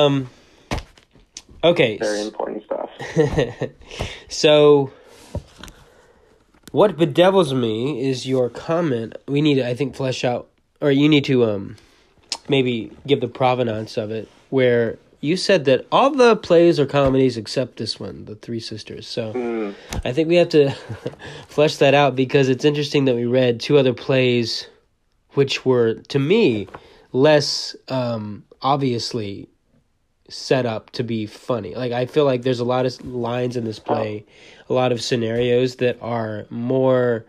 Um. Okay. Very important stuff. so, what bedevils me is your comment. We need to, I think, flesh out, or you need to um, maybe give the provenance of it. Where you said that all the plays are comedies except this one, The Three Sisters. So, Mm, I think we have to flesh that out because it's interesting that we read two other plays, which were to me less um, obviously set up to be funny. Like I feel like there's a lot of lines in this play, a lot of scenarios that are more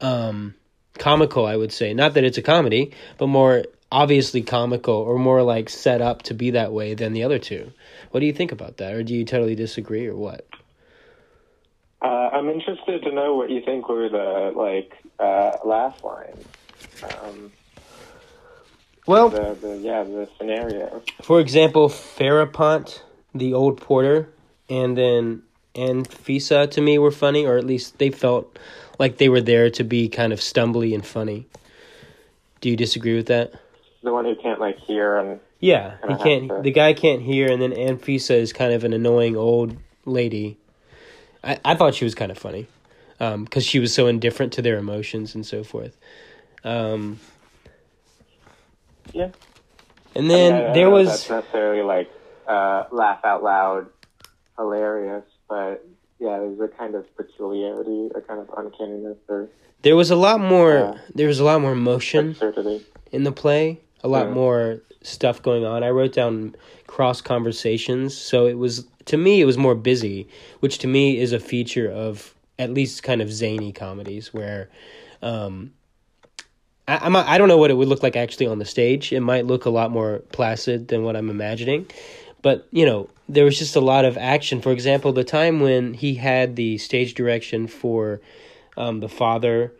um, comical. I would say not that it's a comedy, but more obviously comical or more like set up to be that way than the other two. What do you think about that, or do you totally disagree, or what? uh, I'm interested to know what you think were the like uh, last lines. Um, Well, the, the yeah the scenario. For example, Ferapont, the old porter, and then Anfisa to me were funny, or at least they felt like they were there to be kind of stumbly and funny. Do you disagree with that? The one who can't like hear and Yeah, he can't. to- The guy can't hear, and then Anfisa is kind of an annoying old lady. I I thought she was kind of funny, because she was so indifferent to their emotions and so forth. Um, yeah. and then I mean, I- there don't know if was that's necessarily like uh, laugh out loud, hilarious, but yeah, there's a kind of peculiarity, a kind of uncanniness or there was a lot more Yeah. there was a lot more motion. absurdity. in the play. A lot Yeah. more stuff going on. I wrote down cross conversations, so it was to me it was more busy, which to me is a feature of at least kind of zany comedies where um I, I'm I don't know what it would look like actually on the stage. It might look a lot more placid than what I'm imagining. But, you know, there was just a lot of action. For example, the time when he had the stage direction for um, the father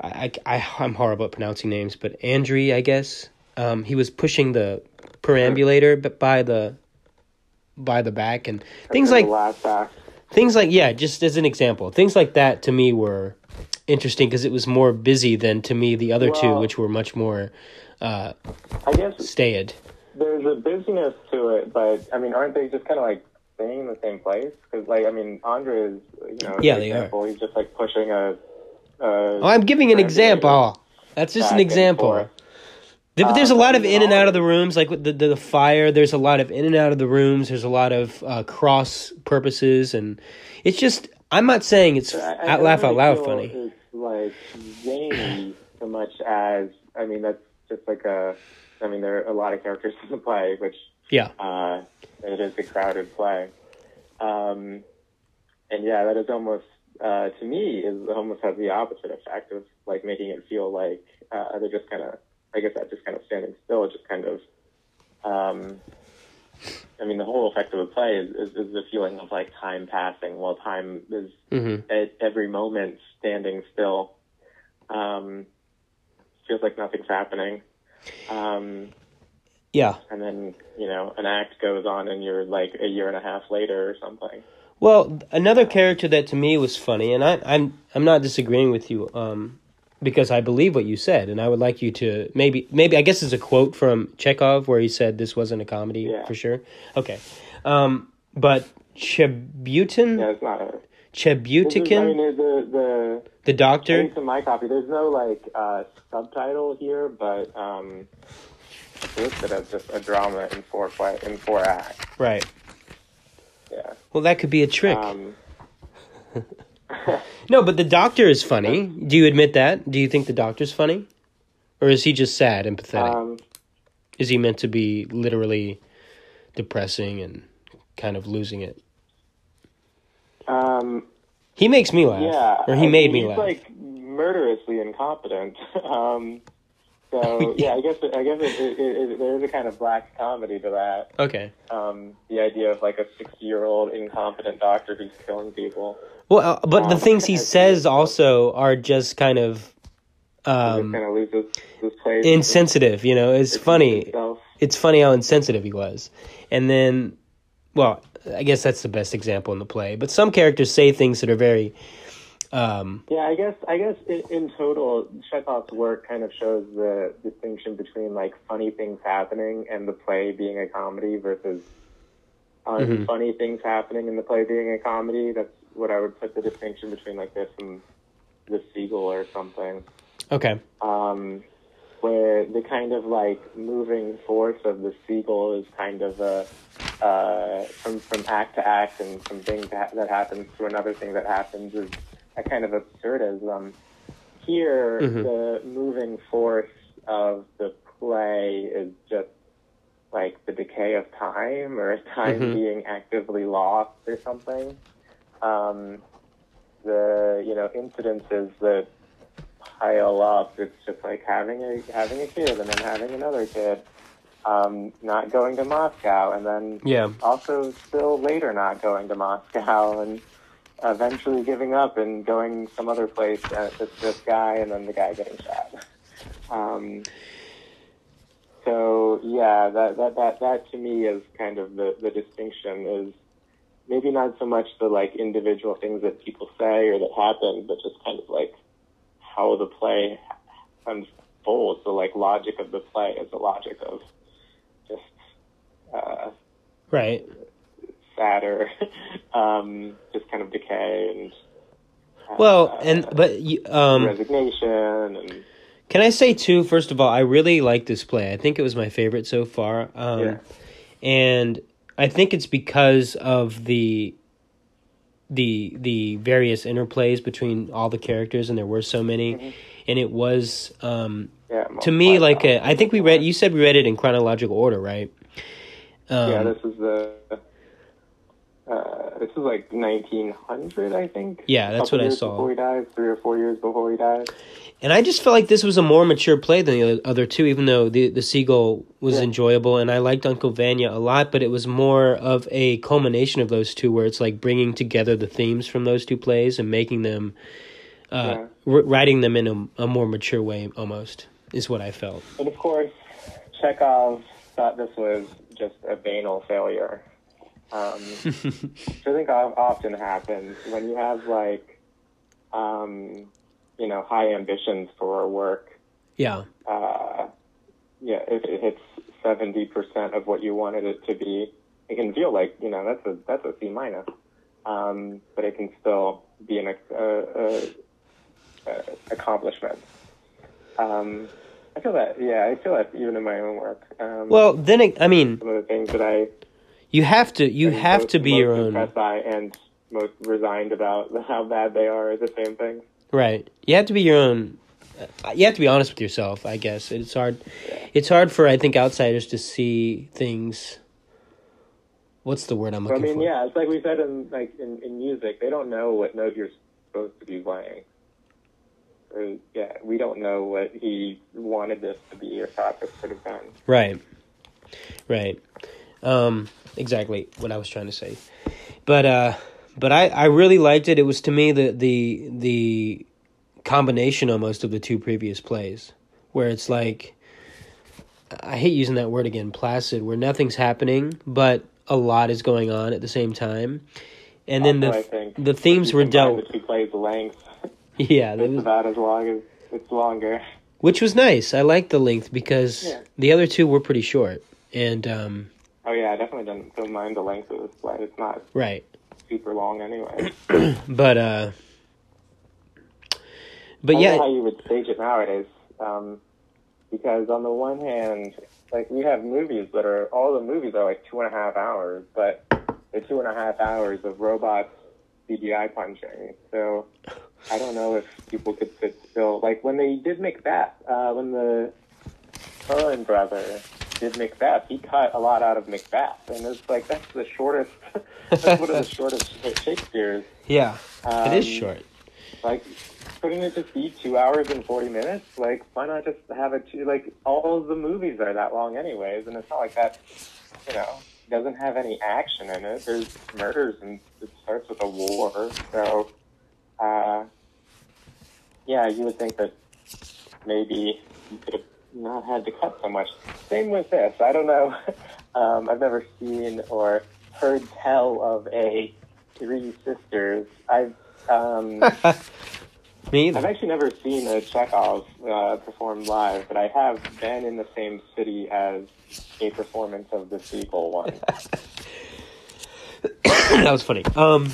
I, I I'm horrible at pronouncing names, but Andre, I guess. Um, he was pushing the perambulator by the by the back and things like the last act. things like yeah, just as an example, things like that to me were interesting because it was more busy than to me the other two, which were much more uh, I guess staid. there's a busyness to it, but I mean, aren't they just kind of like staying in the same place? Because like I mean, Andre is you know Yeah, they are. He's just like pushing a. a Oh, I'm giving an example. That's just an example. but there's a Uh, lot of in and out of the rooms, like with the, the the fire. There's a lot of in and out of the rooms. There's a lot of uh, cross purposes, and it's just. I'm not saying it's I- I out, laugh out loud funny. It's like zany so much as I mean that's just like a. I mean there are a lot of characters in the play, which Yeah, uh, it is a crowded play, um, and yeah, that is almost uh, to me is almost has the opposite effect of like making it feel like uh, they're just kind of. I guess that just kind of standing still, just kind of. Um, I mean, the whole effect of a play is, is, is the feeling of like time passing, while time is hmm at every moment standing still. Um, feels like nothing's happening. Um, yeah. and then, you know, an act goes on and you're like a year and a half later or something. Well, another character that to me was funny, and I, I'm I'm not disagreeing with you, um, because I believe what you said, and I would like you to maybe maybe I guess it's a quote from Chekhov where he said this wasn't a comedy Yeah. for sure. Okay, um, but Chebutin, Yeah, it's not is- Chebutikin, I mean, the, the, the at doctor. least in my copy, there's no like uh, subtitle here, but um, listed as just a drama in four play, in four acts. Right. Yeah. Well, that could be a trick. Um, no, but the doctor is funny. Do you admit that? Do you think the doctor's funny, or is he just sad and pathetic? um, is he meant to be literally depressing and kind of losing it? um, He makes me laugh, Yeah, or he I made mean, me he's laugh. like murderously incompetent. um, so Oh, yeah. yeah, I guess I guess it, it, it, there is a kind of black comedy to that. okay. Um, the idea of like a sixty-year-old incompetent doctor who's killing people. Well, uh, but the Um, things he says also are just kind of um, kind of loses his place. insensitive. You know, it's funny. Himself. It's funny how insensitive he was, and then, well, I guess that's the best example in the play. But some characters say things that are very Um, Yeah, I guess I guess in, in total, Chekhov's work kind of shows the distinction between like funny things happening and the play being a comedy versus Mhm. unfunny things happening and the play being a comedy. That's what I would put the distinction between like this and the Seagull or something. okay. um, where the kind of like moving force of the seagull is kind of a uh, from from act to act and from thing to ha- that happens to another thing that happens is a kind of absurdism. Here, Mhm. the moving force of the play is just like the decay of time or time Mhm. being actively lost or something. Um, the you know incidences that pile up. It's just like having a having a kid and then having another kid, um, not going to Moscow, and then Yeah. also still later not going to Moscow, and eventually giving up and going some other place. It's this guy, and then the guy getting shot. Um, so yeah, that that that that to me is kind of the the distinction is maybe not so much the like individual things that people say or that happen, but just kind of like how the play unfolds. The like logic of the play is the logic of just uh, Right. Sadder, um, just kind of decay and uh, Well, and but um, resignation and can I say too? First of all, I really like this play. I think it was my favorite so far. Um, Yeah. and I think it's because of the the the various interplays between all the characters, and there were so many, Mhm. and it was um, yeah. to me like a. I think we read. You said we read it in chronological order, right? Um, yeah, this is the. Uh, this is like 1900, I think. Yeah, that's what I saw. Before he died, three or four years before he died. And I just felt like this was a more mature play than the other two, even though the the seagull was Yeah. enjoyable and I liked Uncle Vanya a lot, but it was more of a culmination of those two, where it's like bringing together the themes from those two plays and making them, uh, r- writing them in a, a more mature way, almost is what I felt. And of course, Chekhov thought this was just a banal failure. Um, which I think often happens when you have like, um, you know, high ambitions for work. yeah, Uh, yeah, if it hits seventy percent of what you wanted it to be, it can feel like you know that's a that's a C minus. Um, but it can still be an uh, uh, uh, accomplishment. Um, I feel that, yeah, I feel that even in my own work. Um, well, then it, I mean, some of the things that I you have to you have most- to be your own by and most resigned about how bad they are is the same thing. Right. You have to be your own. You have to be honest with yourself. I guess it's hard. Yeah. It's hard for I think outsiders to see things. What's the word I'm So, I mean, for? yeah, it's like we said in like in, in music, they don't know what note you're supposed to be playing. Or, yeah, we don't know what he wanted this to be or thought this could have been. Right. Right. Um. Exactly what I was trying to say, but uh, but I I really liked it. It was to me the the the combination almost of the two previous plays, where it's like. I hate using that word again, placid, where nothing's happening, but a lot is going on at the same time. And then Also, the the themes were dealt. The two plays length. Yeah, that It's was, about as long as it's longer. which was nice. I liked the length because Yeah. the other two were pretty short. And um, Oh yeah, I definitely don't, don't mind the length of this play. It's not right, super long anyway. but uh, but I yeah, how you would stage it nowadays. Um, because on the one hand, like we have movies that are all the movies are like two and a half hours, but they're two and a half hours of robots CGI punching. So I don't know if people could sit still. Like when they did Macbeth, uh, when the Coen brother did Macbeth, he cut a lot out of Macbeth, and it's like that's the shortest. that's one of the shortest Shakespeare's. yeah, Um, it is short. Like, couldn't it just be two hours and forty minutes? Like, why not just have it? Two, like, all the movies are that long, anyways, and it's not like that. You know, doesn't have any action in it. There's murders, and it starts with a war. So, uh, yeah, you would think that maybe you could have not had to cut so much. Same with this. I don't know. Um, I've never seen or heard tell of a Three Sisters. I've Um, Me I've actually never seen a Chekhov uh, perform live, but I have been in the same city as a performance of the Seagull one. that was funny. Um,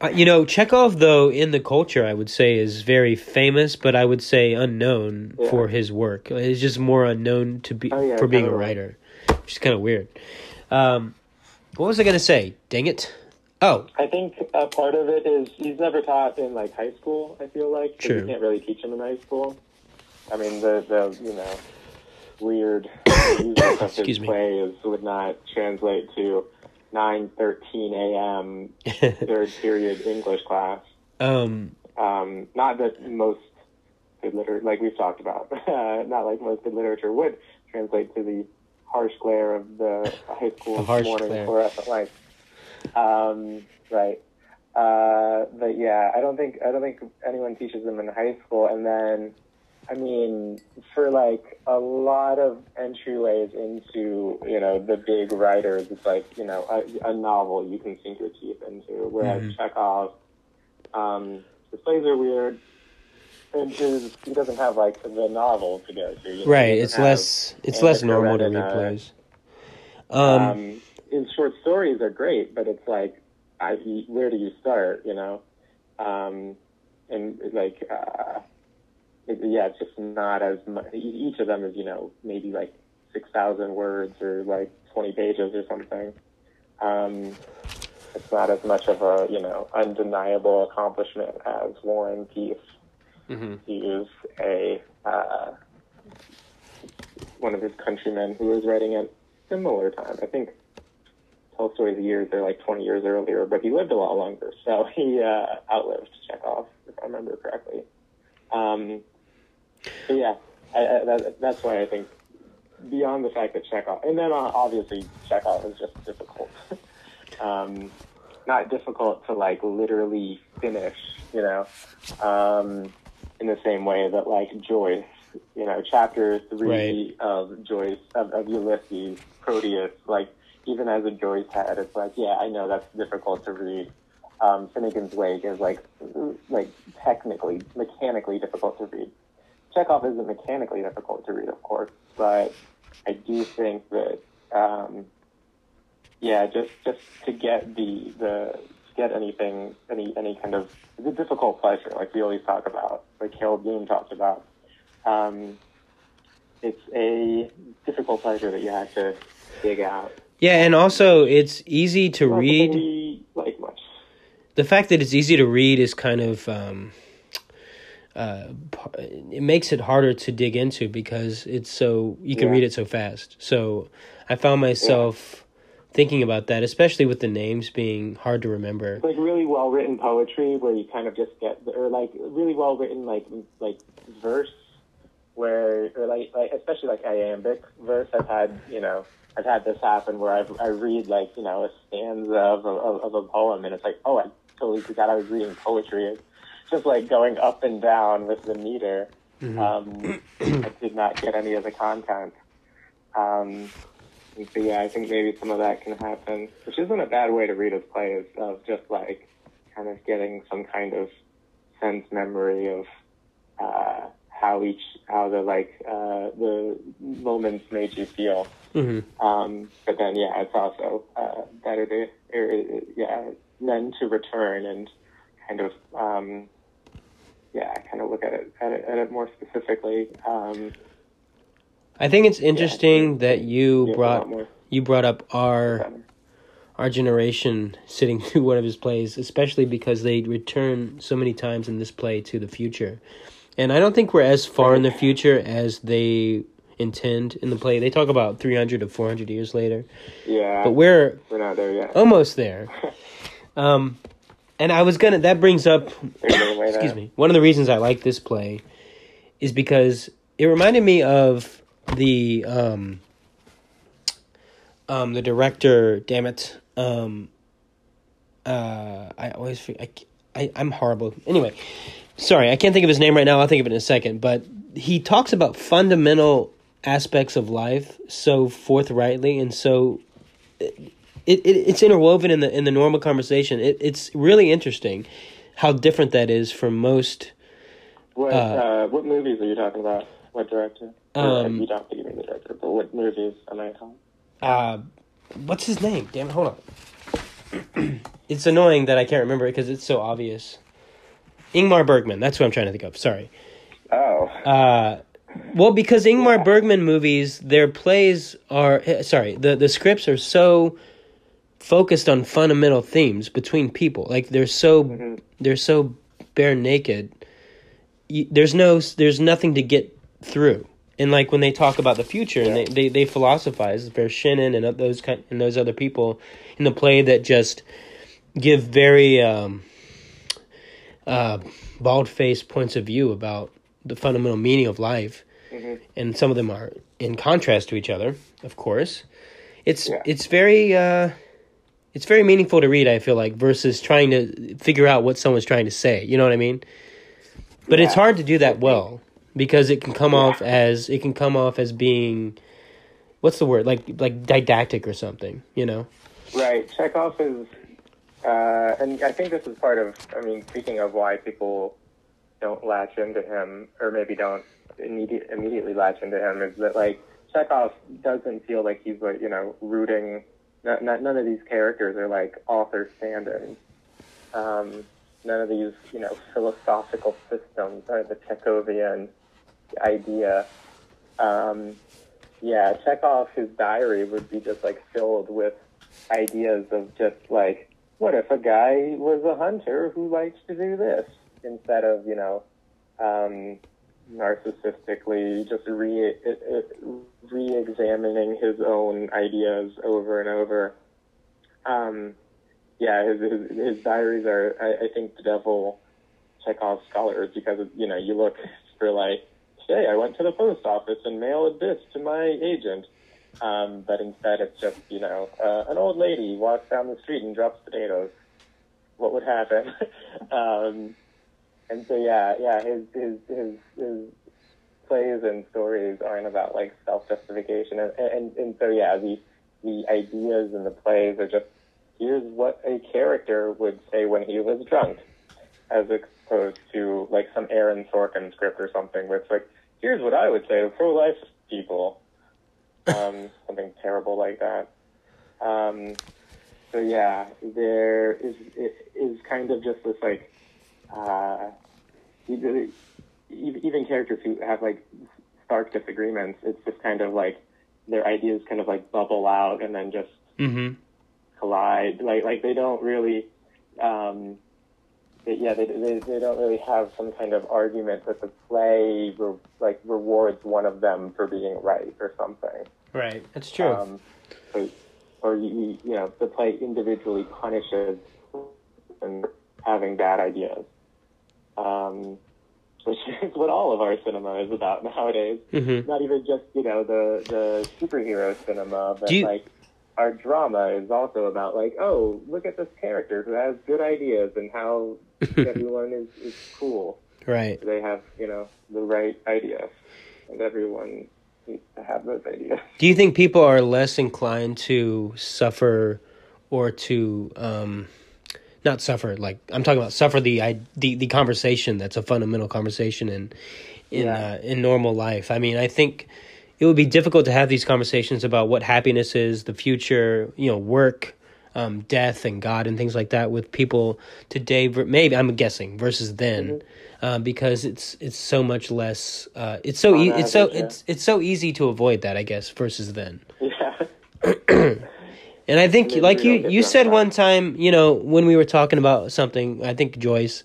uh, you know, Chekhov, though, in the culture, I would say is very famous, but I would say unknown Yeah. for his work. It's just more unknown to be Oh, yeah, for being a writer, which is kind of weird. Um, what was I gonna say? Dang it! Oh, I think a part of it is he's never taught in like high school. I feel like True. you can't really teach him in high school. I mean, the the you know weird music of his Excuse me. play is would not translate to nine thirteen a.m. third period English class. um, Um, not that most good literature, like we've talked about, uh, not like most good literature would translate to the harsh glare of the high school The morning glare. fluorescent lights. Um, right. Uh, but yeah, I don't think I don't think anyone teaches them in high school, and then. I mean, for like a lot of entryways into, you know, the big writers, it's like, you know, a, a novel you can sink your teeth into. Whereas Mhm. Chekhov, um, his plays are weird. And his, he doesn't have like the novel to go to. You know? Right. It's less. It's less normal to read plays. Um, Um, his short stories are great, but it's like, I, where do you start? You know, um, and like, uh, it, yeah, it's just not as much. Each of them is, you know, maybe like six thousand words or like twenty pages or something. Um, it's not as much of a, you know, undeniable accomplishment as War and Peace. mhm. He is a uh, one of his countrymen who was writing at similar time. I think Tolstoy's years are like 20 years earlier, but he lived a lot longer, so he uh, outlived Chekhov, if I remember correctly. Um, yeah, I, I, that, that's why I think beyond the fact that Chekhov, and then uh, obviously Chekhov is just difficult. um, not difficult to like literally finish, you know, um, in the same way that like Joyce, you know, chapter three of Joyce of, of Ulysses, Proteus, like even as a Joyce head, it's like, yeah, I know that's difficult to read. Um, Finnegans Wake is like, like technically, mechanically difficult to read. Chekhov isn't mechanically difficult to read, of course, but I do think that, um, yeah, just just to get the the to get anything any any kind of it's a difficult pleasure, like we always talk about, like Harold Bloom talked about. Um, it's a difficult pleasure that you have to dig out. Yeah, and also it's easy to read. like much. the fact that it's easy to read is kind of um, uh, it makes it harder to dig into because it's so you can Yeah. read it so fast. So I found myself thinking about that, especially with the names being hard to remember. Like really well written poetry where you kind of just get or like really well written like like verse where or like like especially like iambic verse I've had you know I've had this happen where I've I read like you know a stanza of a, of, of a poem and it's like oh I totally forgot I was reading poetry just like going up and down with the meter. Um, I did not get any of the content. Um, so yeah, I think maybe some of that can happen, which isn't a bad way to read his plays of just like kind of getting some kind of sense memory of uh, how each how the like uh, the moments made you feel. hmm Um, but then yeah, it's also uh, better to or, yeah then to return and kind of um, yeah kind of look at it at it, at it more specifically. Um, I think it's interesting that you yeah, brought you brought up our better. our generation sitting through one of his plays, especially because they return so many times in this play to the future. And I don't think we're as far in the future as they intend in the play. They talk about 300 to 400 years later, Yeah, but we're we're not there yet. almost there. Um, and I was gonna. That brings up. There's no way excuse me. One of the reasons I like this play is because it reminded me of the um, um, the director. Damn it. Um, uh, I always I, I I'm horrible. Anyway, sorry, I can't think of his name right now. I'll think of it in a second. But he talks about fundamental aspects of life so forthrightly and so it, it it's interwoven in the in the normal conversation. It, it's really interesting. how different that is from most. What Uh, uh, what movies are you talking about? What director? Or, Um, you don't have to give me the director, but what movies am I talking? Uh, what's his name? Damn it! Hold on. it's annoying that I can't remember it because it's so obvious. Ingmar Bergman. That's what I'm trying to think of. Sorry. Oh, Uh, well, because Ingmar Bergman movies, their plays are eh, sorry, the the scripts are so focused on fundamental themes between people. Like they're so Mhm. they're so bare naked. You, there's no there's nothing to get through. And like when they talk about the future and they, they, they philosophize, Vershinin and those kind and those other people in the play that just give very um, uh, bald faced points of view about the fundamental meaning of life, Mhm. and some of them are in contrast to each other. Of course, it's Yeah. it's very uh, it's very meaningful to read. I feel like versus trying to figure out what someone's trying to say. You know what I mean? But it's hard to do that well because it can come Yeah. off as it can come off as being what's the word like like didactic or something. You know? Right. Chekhov is, uh, and I think this is part of, I mean, speaking of why people don't latch into him, or maybe don't immediate, immediately latch into him, is that, like, Chekhov doesn't feel like he's, like, you know, rooting, not, not, none of these characters are, like, author stand-ins. Um, none of these, you know, philosophical systems are the Chekhovian idea. Um, yeah, Chekhov, his diary would be just, like, filled with ideas of just like, what if a guy was a hunter who likes to do this instead of you know, um, narcissistically just re re-examining his own ideas over and over. Um, yeah, his, his his diaries are I, I think the devil Chekhov scholars because you know you look for like, hey, I went to the post office and mailed this to my agent. Um, but instead, it's just you know uh, an old lady walks down the street and drops potatoes. What would happen? um, and so yeah, yeah, his his his his plays and stories aren't about like self justification, and, and and so yeah, the the ideas in the plays are just here's what a character would say when he was drunk, as opposed to like some Aaron Sorkin script or something where it's like here's what I would say to pro life people um, something terrible like that. Um, so yeah, there is is kind of just this like uh, even even characters who have like stark disagreements. It's just kind of like their ideas kind of like bubble out and then just Mm-hmm. collide. Like like they don't really. Um, they, yeah, they, they they don't really have some kind of argument that the play re- like rewards one of them for being right or something. Right. That's true. Um, or, or you, you know, the play individually punishes and having bad ideas, um, which is what all of our cinema is about nowadays. mm-hmm. Not even just you know the the superhero cinema, but you- like our drama is also about like, oh, look at this character who has good ideas and how everyone is, is cool. Right. They have you know the right ideas, and everyone needs to have those ideas. Do you think people are less inclined to suffer or to um not suffer like I'm talking about suffer the I, the the conversation that's a fundamental conversation in in Yeah. uh, in normal life. I mean, I think it would be difficult to have these conversations about what happiness is, the future, you know, work, um, death, and God, and things like that with people today. Maybe I'm guessing versus then, uh, because it's it's so much less. Uh, it's so e- it's so yeah. it's it's so easy to avoid that, I guess, versus then. Yeah. And I think, Maybe like you, you said one time, you know, when we were talking about something, I think Joyce,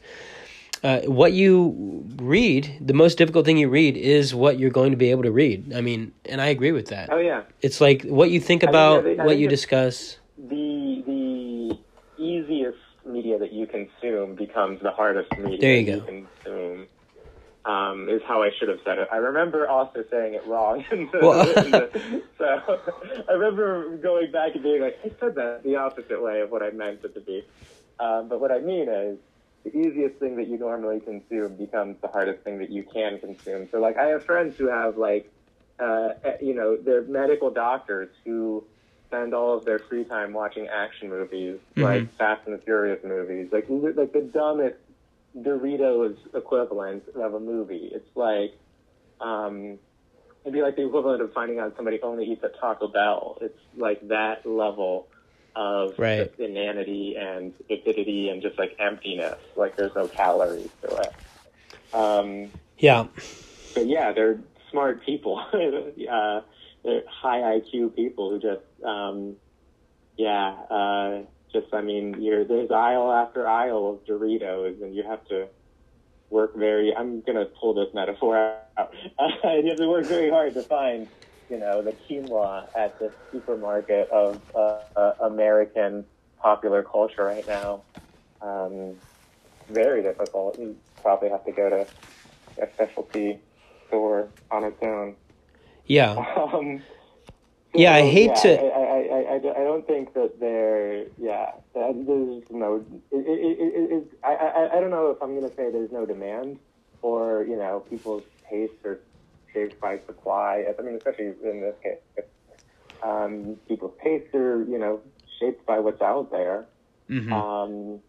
uh, what you read, the most difficult thing you read is what you're going to be able to read. I mean, and I agree with that. oh yeah. It's like what you think I about, yeah, they- I what you discuss. The the easiest media that you consume becomes the hardest media There you go. consume. Um, is how I should have said it. I remember also saying it wrong. in the- Well- the- so I remember going back and being like, I said that the opposite way of what I meant it to be. Um, but what I mean is, the easiest thing that you normally consume becomes the hardest thing that you can consume. So, like, I have friends who have like, uh, eh, you know, they're medical doctors who spend all of their free time watching action movies, Mhm. like Fast and the Furious movies, like like the dumbest Doritos equivalent of a movie. It's like um, it'd be like the equivalent of finding out somebody only eats at Taco Bell. It's like that level of Right. inanity and stupidity and just like emptiness. Like there's no calories to it. Um, Yeah. but yeah, they're smart people. uh, they're high IQ people who just, um, yeah, uh, just I mean, you're there's aisle after aisle of Doritos, and you have to work very. I'm gonna pull this metaphor out. you have to work very hard to find, you know, the quinoa at the supermarket of uh, uh, American popular culture right now. Um, very difficult. You probably have to go to a specialty store on its own. Yeah. Um, Yeah, I hate yeah, to- I, I, I, I, I don't think that they're. Yeah, there's no. It, it, it, it, I, I, I don't know if I'm going to say there's no demand, or you know, people's tastes are shaped by supply. I mean, especially in this case, um, people's tastes are you know shaped by what's out there. hmm Um,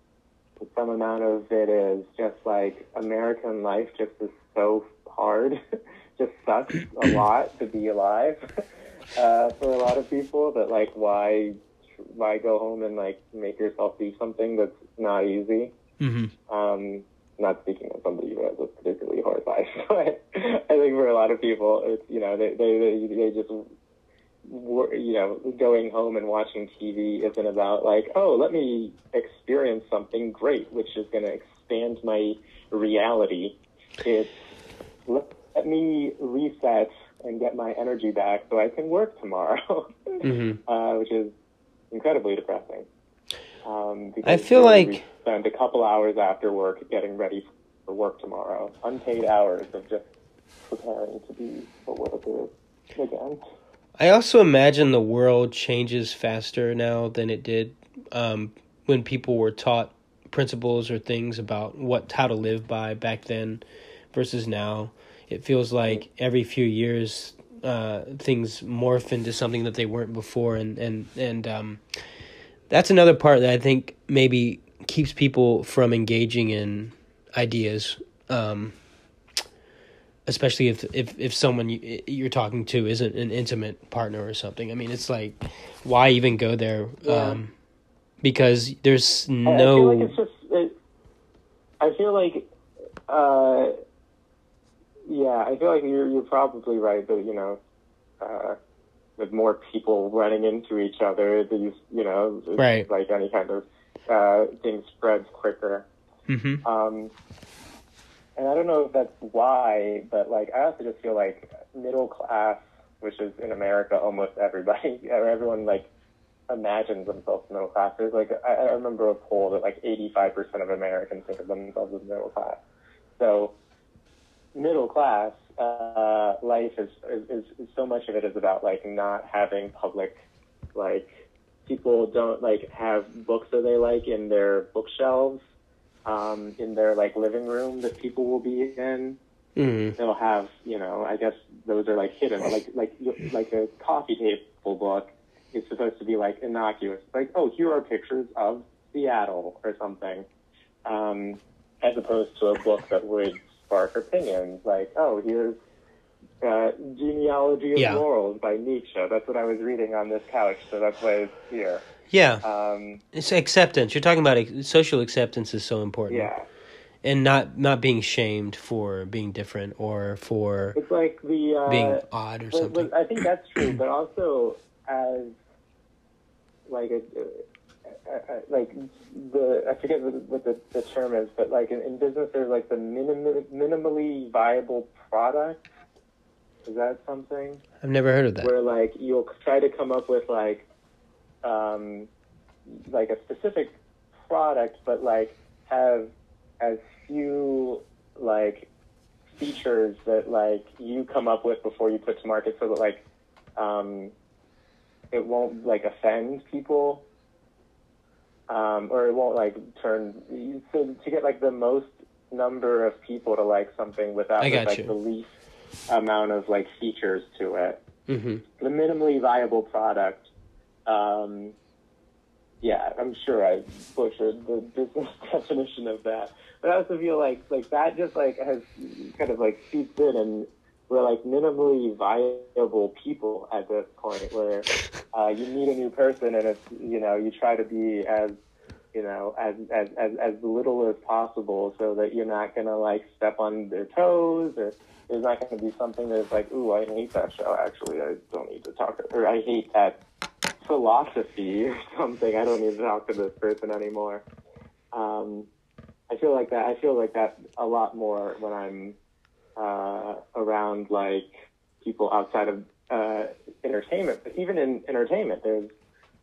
some amount of it is just like American life just is so hard, just sucks a lot to be alive uh, for a lot of people. That like why why go home and like make yourself do something that's not easy. hmm Um, not speaking of somebody who has a particularly hard life, but I think for a lot of people, it's you know they they they, they just you know going home and watching TV isn't about like oh let me experience something great, which is going to expand my reality. It's let, let me reset and get my energy back so I can work tomorrow, hmm uh, which is incredibly depressing. Um, because I feel like- we spend a couple hours after work getting ready for work tomorrow, unpaid hours of just preparing to be a worker again. I also imagine the world changes faster now than it did um, when people were taught principles or things about what how to live by back then versus now. It feels like every few years uh, things morph into something that they weren't before, and and and um, that's another part that I think maybe keeps people from engaging in ideas. Um, especially if if if someone you, you're talking to isn't an intimate partner or something. I mean, it's like why even go there? Yeah. Um, because there's I- I no feel like it's just. It, I feel like, uh, yeah, I feel like you're you're probably right that you know, uh, with more people running into each other, these you know, Right. like any kind of uh, thing spreads quicker. Mhm. Um, and I don't know if that's why, but like I also just feel like middle class, which is in America almost everybody, or everyone like imagines themselves middle class. There's like I, I remember a poll that like 85% of Americans think of themselves as middle class. So middle class uh, life is, is, is, so much of it is about like not having public like people don't like have books that they like in their bookshelves um, in their like living room that people will be in Mhm. they'll have you know i guess those are like hidden like like like a coffee table book is supposed to be like innocuous like oh here are pictures of seattle or something um, as opposed to a book that would spark opinions like oh here's uh, genealogy of Yeah. morals by nietzsche that's what i was reading on this couch so that's why it's here yeah, um, it's acceptance. You're talking about social acceptance is so important, yeah and not not being shamed for being different or for it's like the uh, being odd or But- something. but I think that's true, but also as like a, uh, like the I forget what what the, the term is, but like in, in business, there's like the minim, minimally viable product. Is that something I've never heard of that. where like you'll try to come up with like um, like a specific product, but like have as few like features that like you come up with before you put to market, so that like um, it won't like offend people, um, or it won't like turn. So to get like the most number of people to like something without with, like you. the least amount of like features to it hmm the minimally viable product, um, yeah, I'm sure I butchered the business definition of that, but I also feel like like that just like has kind of like seeped in, and we're like minimally viable people at this point, where uh, you meet a new person, and it's you know you try to be as you know as as as, as little as possible, so that you're not gonna like step on their toes or. There's not going to be something that's like, ooh, I hate that show. Actually, I don't need to talk to, or I hate that philosophy or something. I don't need to talk to this person anymore. Um, I feel like that. I feel like that a lot more when I'm uh, around like people outside of uh, entertainment. But even in entertainment, there's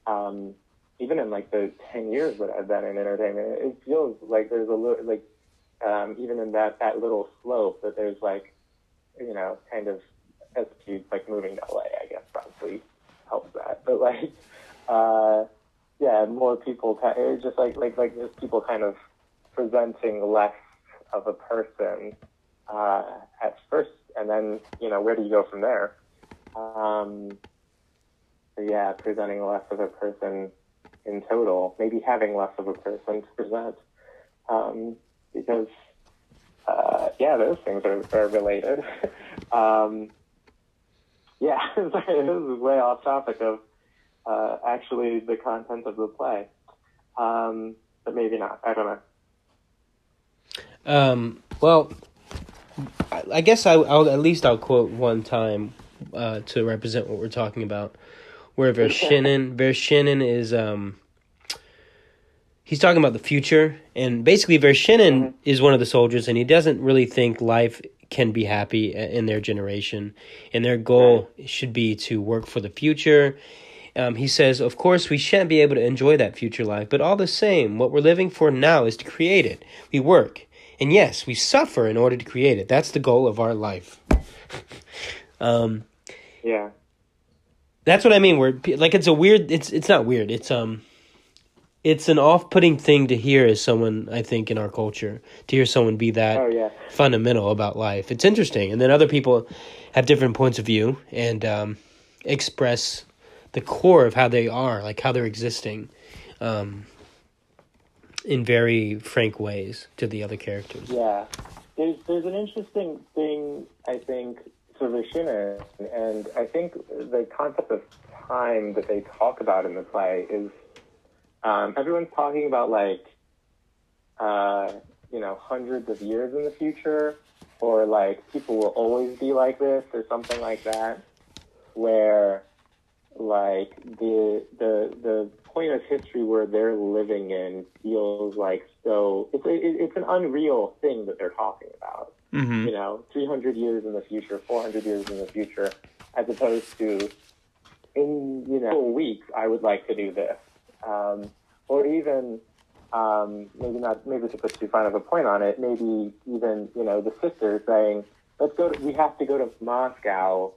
um, even in like the ten years that I've been in entertainment, it feels like there's a little like um, even in that that little slope that there's like you know kind of as like moving to LA, I guess probably helps that. But like, uh, yeah, more people. Just like like like just people kind of presenting less of a person uh, at first, and then you know where do you go from there? Um, yeah, presenting less of a person in total, maybe having less of a person to present, um, because uh, yeah, those things are, are related. um, yeah, this is way off topic of uh, actually the content of the play, um, but maybe not. I don't know. Um, well, I, I guess I, will at least I'll quote one time uh, to represent what we're talking about, where Vershinin Vershinin is um, he's talking about the future, and basically Vershinin mm-hmm. is one of the soldiers, and he doesn't really think life can be happy in their generation, and their goal right. should be to work for the future. Um, he says, of course, we shan't be able to enjoy that future life, but all the same, what we're living for now is to create it. We work, and yes, we suffer in order to create it. That's the goal of our life. um, yeah, that's what I mean. Where like it's a weird. It's it's not weird. It's um, it's an off-putting thing to hear as someone I think in our culture to hear someone be that oh, yeah. fundamental about life. It's interesting, and then other people have different points of view and um, express the core of how they are, like how they're existing. Um, in very frank ways to the other characters. Yeah, there's there's an interesting thing I think for Vershinin, and I think the concept of time that they talk about in the play is um, everyone's talking about like uh, you know hundreds of years in the future, or like people will always be like this, or something like that, where like the the the point of history where they're living in feels like so it's a, it's an unreal thing that they're talking about. Mm-hmm. You know, 300 years in the future, 400 years in the future, as opposed to in you know a week I would like to do this, um, or even um, maybe not maybe to put too fine of a point on it, maybe even you know the sister saying let's go to, we have to go to Moscow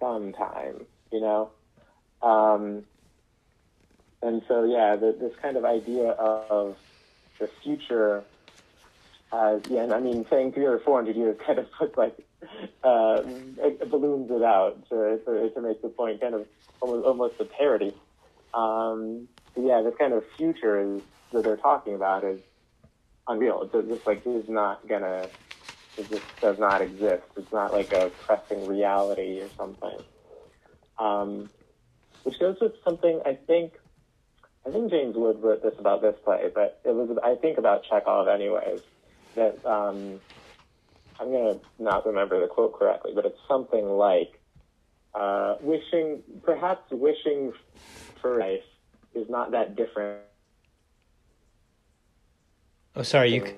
sometime, you know. Um, and so, yeah, the, this kind of idea of the future, uh, yeah, and I mean, saying three or four hundred years kind of puts like uh, balloons it out to, to, to make the point kind of almost almost a parody. Um, yeah, this kind of future is that they're talking about is unreal. It's just like it's not gonna. It just does not exist. It's not like a pressing reality or something. Um, which goes with something I think I think James Wood wrote this about this play, but it was I think about Chekhov anyways. That um, I'm gonna not remember the quote correctly, but it's something like uh, wishing, perhaps wishing for life is not that different. Oh, sorry, you,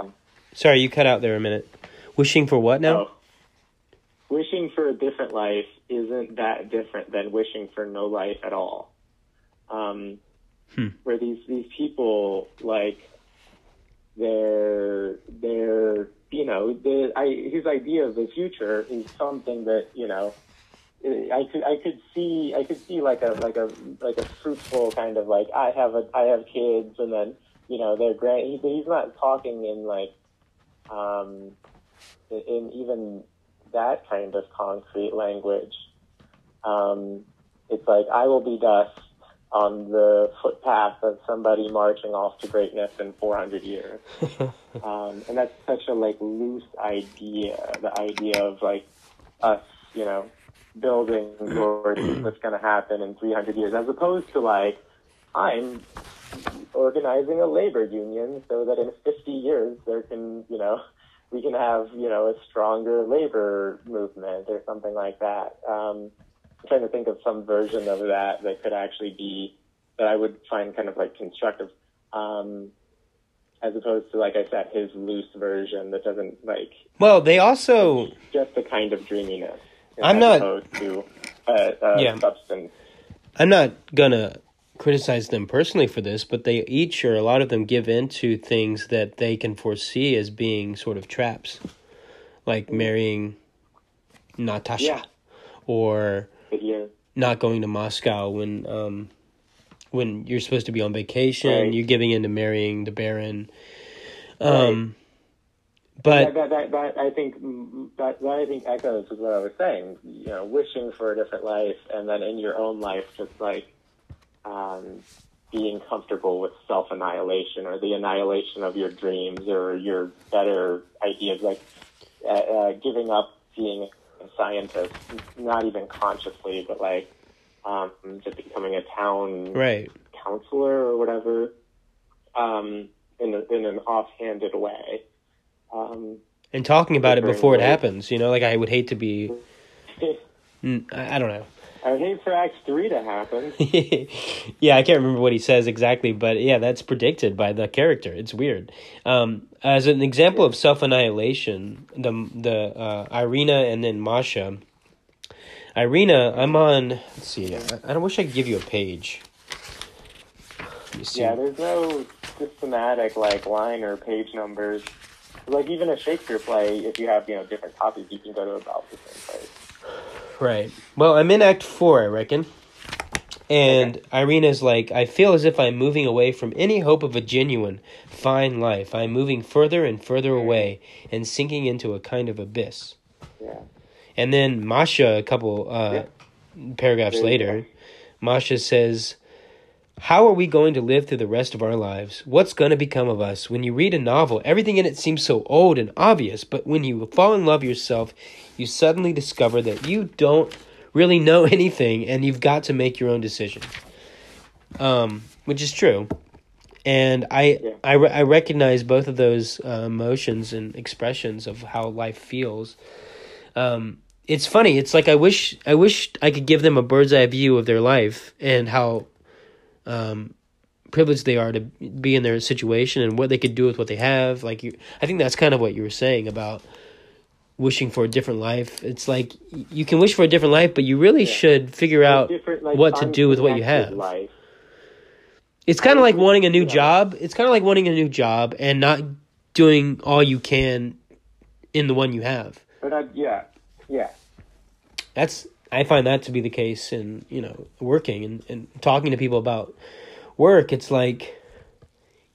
sorry, you cut out there a minute. Wishing for what now? Oh. Wishing for a different life isn't that different than wishing for no life at all. Um, hmm. where these these people like they're they're you know the I, his idea of the future is something that you know I could I could see I could see like a like a like a fruitful kind of like I have a I have kids and then you know they're grand he, he's not talking in like um in, even that kind of concrete language um it's like I will be dust on the footpath of somebody marching off to greatness in 400 years. um, and that's such a like loose idea, the idea of like us, you know, building towards what's going to happen in 300 years, as opposed to like, I'm organizing a labor union so that in 50 years there can, you know, we can have, you know, a stronger labor movement or something like that. Um, trying to think of some version of that that could actually be, that I would find kind of like constructive. Um, as opposed to, like I said, his loose version that doesn't like. Well, they also just a kind of dreaminess. I'm not to uh, uh, Yeah. substance. I'm not gonna criticize them personally for this, but they each or a lot of them give in to things that they can foresee as being sort of traps, like marrying Natasha Yeah. or Yeah, not going to Moscow when um when you're supposed to be on vacation. Right. You're giving in to marrying the Baron. Um, but that, that, that, I think that, that I think echoes with what I was saying. You know, wishing for a different life, and then in your own life, just like um, being comfortable with self annihilation or the annihilation of your dreams or your better ideas, like uh, uh, giving up being scientist, not even consciously, but like um, just becoming a town right. counselor or whatever, um, in a, in an offhanded way. Um, And talking about it before it happens, you know, like I would hate to be. I don't know. I hate for Act Three to happen. yeah, I can't remember what he says exactly, but yeah, that's predicted by the character. It's weird. Um, as an example of self annihilation, the the uh, Irina and then Masha. Irina, I'm on. Let's see. I, I don't wish I could give you a page. See. Yeah, there's no systematic like line or page numbers. Like even a Shakespeare play, if you have you know different copies, you can go to about the same place. Right. Well, I'm in Act Four, I reckon. And Irina's like, I feel as if I'm moving away from any hope of a genuine, fine life. I'm moving further and further away and sinking into a kind of abyss. Yeah. And then Masha, a couple uh, paragraphs There later. Masha says, How are we going to live through the rest of our lives? What's going to become of us? When you read a novel, everything in it seems so old and obvious, but when you fall in love yourself, you suddenly discover that you don't really know anything and you've got to make your own decision. Um, which is true. And I, Yeah. I, re- I recognize both of those uh, emotions and expressions of how life feels. Um, it's funny. It's like I wish I wish I could give them a bird's eye view of their life and how um, privileged they are to be in their situation and what they could do with what they have. Like you, I think that's kind of what you were saying about wishing for a different life. It's like you can wish for a different life, but you really Yeah. should figure out like, what to do with what you have. Life. It's kind of like wanting a new Yeah. job. It's kind of like wanting a new job and not doing all you can in the one you have. But I, yeah, yeah, that's I find that to be the case in you know working and, and talking to people about work. It's like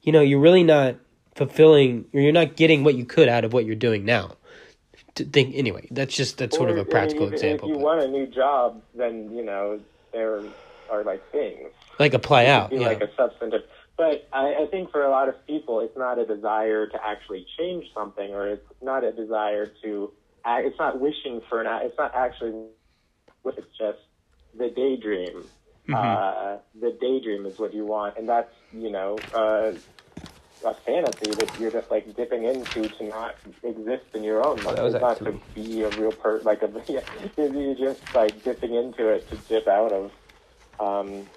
you know you're really not fulfilling or you're not getting what you could out of what you're doing now. To think anyway, that's just that's sort of a practical example. If you but- want a new job, then you know there are like things. like apply out, yeah. like a substantive. But I, I think for a lot of people, it's not a desire to actually change something, or it's not a desire to. It's not wishing for an. It's not actually. It's just the daydream. Mm-hmm. Uh, the daydream is what you want, and that's you know uh, a fantasy that you're just like dipping into to not exist in your own life. that was It's not to be a real person. Like a yeah, you're just like dipping into it to dip out of. Um,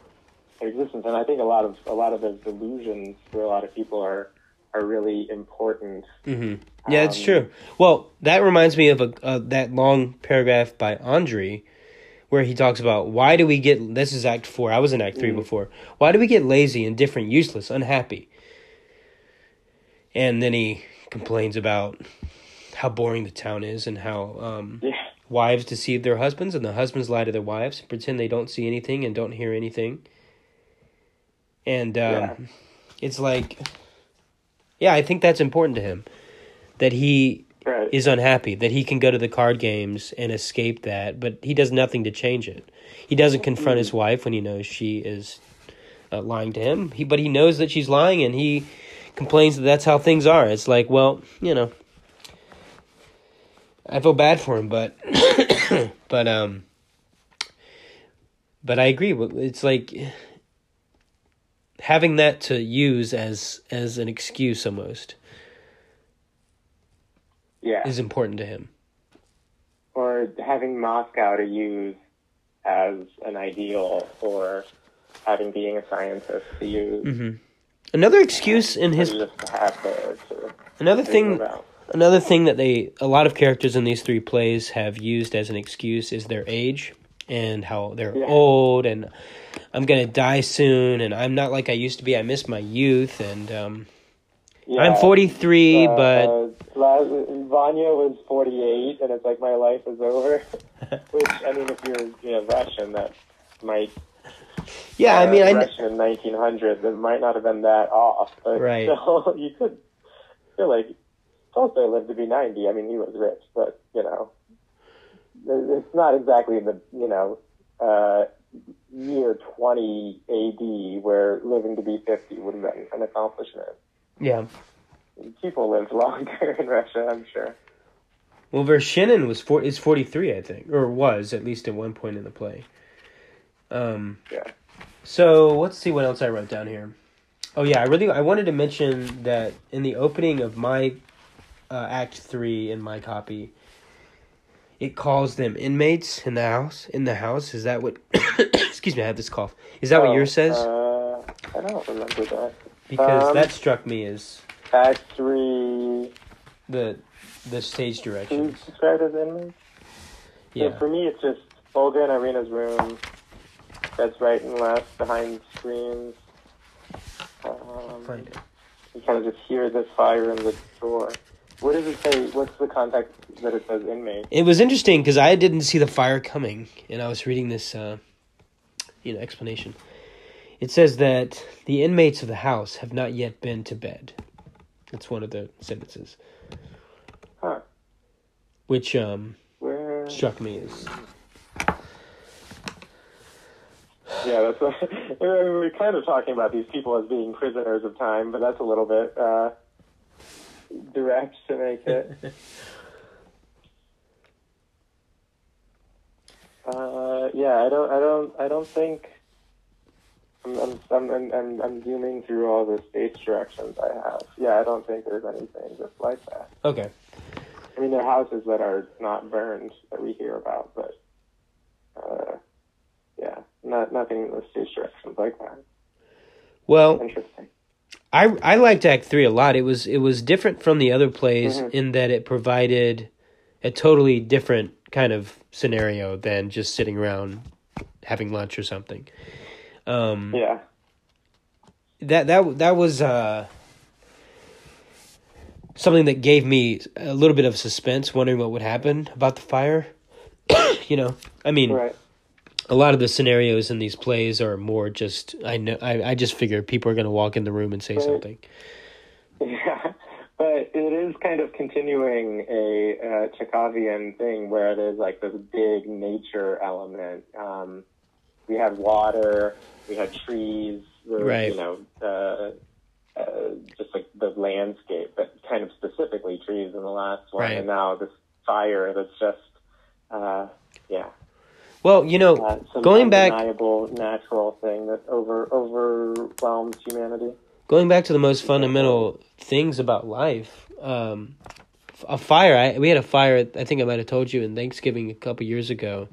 existence. And I think a lot of a lot of those illusions for a lot of people are are really important. hmm Yeah, it's Um, true. Well, that reminds me of a uh, that long paragraph by Andre, where he talks about why do we get this is Act Four. I was in Act Three Mm. before. Why do we get lazy, indifferent, useless, unhappy? And then he complains about how boring the town is and how um, Yeah, wives deceive their husbands and the husbands lie to their wives and pretend they don't see anything and don't hear anything. And um, Yeah. it's like, yeah, I think that's important to him that he right. is unhappy, that he can go to the card games and escape that, but he does nothing to change it. He doesn't confront his wife when he knows she is uh, lying to him. He but he knows that she's lying, and he complains that that's how things are. It's like, well, you know, I feel bad for him, but but um, but I agree. It's like having that to use as as an excuse almost Yeah. is important to him. or having Moscow to use as an ideal or having being a scientist to use hmm Another excuse in his his just to have there to another thing about. another thing that they a lot of characters in these three plays have used as an excuse is their age and how they're Yeah. old and I'm gonna die soon and I'm not like I used to be. I miss my youth and um, I'm 43, Uh, but Vanya was 48, and it's like my life is over. Which I mean, if you're you know Russian, that might yeah, I uh, mean, I Russian in 1900, that might not have been that off. But Right. still, you could feel like Tolstoy lived to be 90. I mean, he was rich, but you know, it's not exactly the you know uh, year 20 AD where living to be 50 would have been an accomplishment. Yeah. People live longer in Russia, I'm sure. Well, Vershinin was four, is 43, I think, or was at least at one point in the play. Um, Yeah. So let's see what else I wrote down here. Oh yeah, I really I wanted to mention that in the opening of my uh, Act Three in my copy, it calls them inmates in the house. In the house, is that what? excuse me, I have this cough. Is that what Oh, yours says? Uh, I don't remember that. Because um, that struck me as Act three. the the stage direction. directions. described as inmates? So Yeah. for me, it's just Olga and Irina's room. That's right and left behind screens. Um, Find it. you kind of just hear the fire in the door. What does it say? What's the context that it says inmate? It was interesting because I didn't see the fire coming, and I was reading this, uh, you know, explanation. It says that the inmates of the house have not yet been to bed. That's one of the sentences, Huh? which um, Where? struck me as Yeah, that's what, we're kind of talking about these people as being prisoners of time, but that's a little bit uh, direct to make it. Uh, yeah, I don't, I don't, I don't think. I'm, I'm, I'm, I'm, I'm, zooming through all the stage directions I have. Yeah, I don't think there's anything just like that. okay. I mean, there are houses that are not burned that we hear about, but uh, yeah, not nothing in the stage directions like that. Well, Interesting. I I liked Act Three a lot. It was it was different from the other plays Mhm. in that it provided a totally different kind of scenario than just sitting around having lunch or something. Um, Yeah, that that that was uh, something that gave me a little bit of suspense, wondering what would happen about the fire. you know, I mean, right. a lot of the scenarios in these plays are more just I know I, I just figure people are going to walk in the room and say Right. something. Yeah, but it is kind of continuing a uh, Chekhovian thing where there's like this big nature element. Um, we had water, we had trees, Right. you know, uh, uh, just like the landscape, but kind of specifically trees in the last one, Right. and now this fire that's just, uh, yeah, Well, you know, uh, going back undeniable natural thing that over overwhelms humanity. going back to the most fundamental things about life um a fire I, we had a fire i think i might have told you in thanksgiving a couple years ago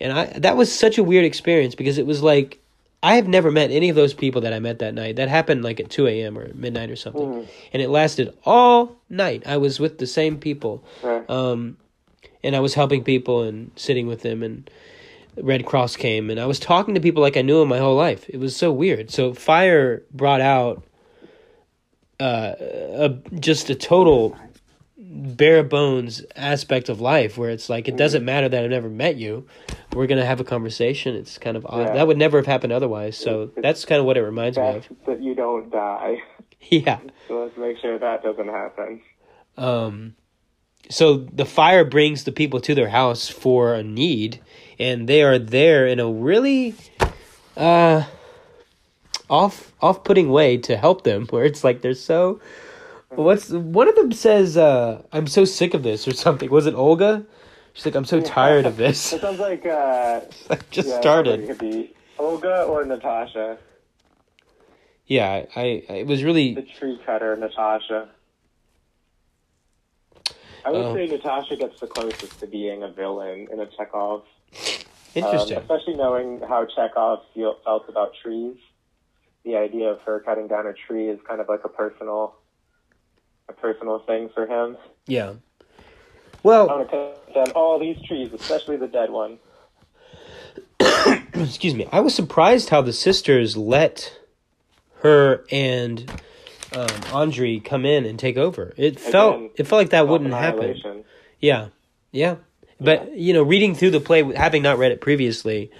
and i that was such a weird experience because it was like i have never met any of those people that i met that night that happened like at 2 a.m or midnight or something Mhm. and it lasted all night i was with the same people Right. um, and I was helping people and sitting with them, and Red Cross came, and I was talking to people like I knew them my whole life. It was so weird. So fire brought out uh, a, just a total bare bones aspect of life, where it's like it doesn't matter that I've never met you. We're gonna have a conversation. It's kind of odd. Yeah. That would never have happened otherwise. So It's- that's kind of what it reminds me of. that you don't die. Yeah. So let's make sure that doesn't happen. Um, so the fire brings the people to their house for a need, and they are there in a really uh, off off putting way to help them. Where it's like they're so. What's one of them says? uh I'm so sick of this or something. Was it Olga? She's like, I'm so tired of this. It sounds like uh, I just yeah, started. It could be Olga or Natasha, Yeah, I, I it was really the tree cutter, Natasha. I would Oh. say Natasha gets the closest to being a villain in a Chekhov. interesting. Um, especially knowing how Chekhov feel, felt about trees. The idea of her cutting down a tree is kind of like a personal, a personal thing for him. yeah. Well, I Well, want to cut down all these trees, especially the dead one. excuse me. I was surprised how the sisters let her and um, Andre come in and take over. It felt it felt like that wouldn't happen. Yeah, yeah. But you know, reading through the play, having not read it previously,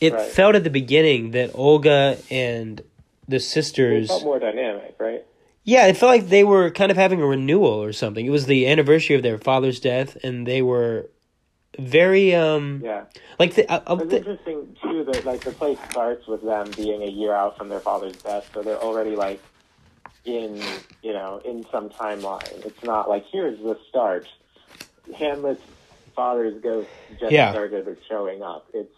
it Right. felt at the beginning that Olga and the It sisters. felt more dynamic, right? Yeah, it felt like they were kind of having a renewal or something. It was the anniversary of their father's death, and they were very um Yeah. like the, uh, It's the interesting too that like the play starts with them being a year out from their father's death, so they're already like in you know in some timeline. It's not like here's the start. Hamlet's father's ghost just Yeah. started showing up. It's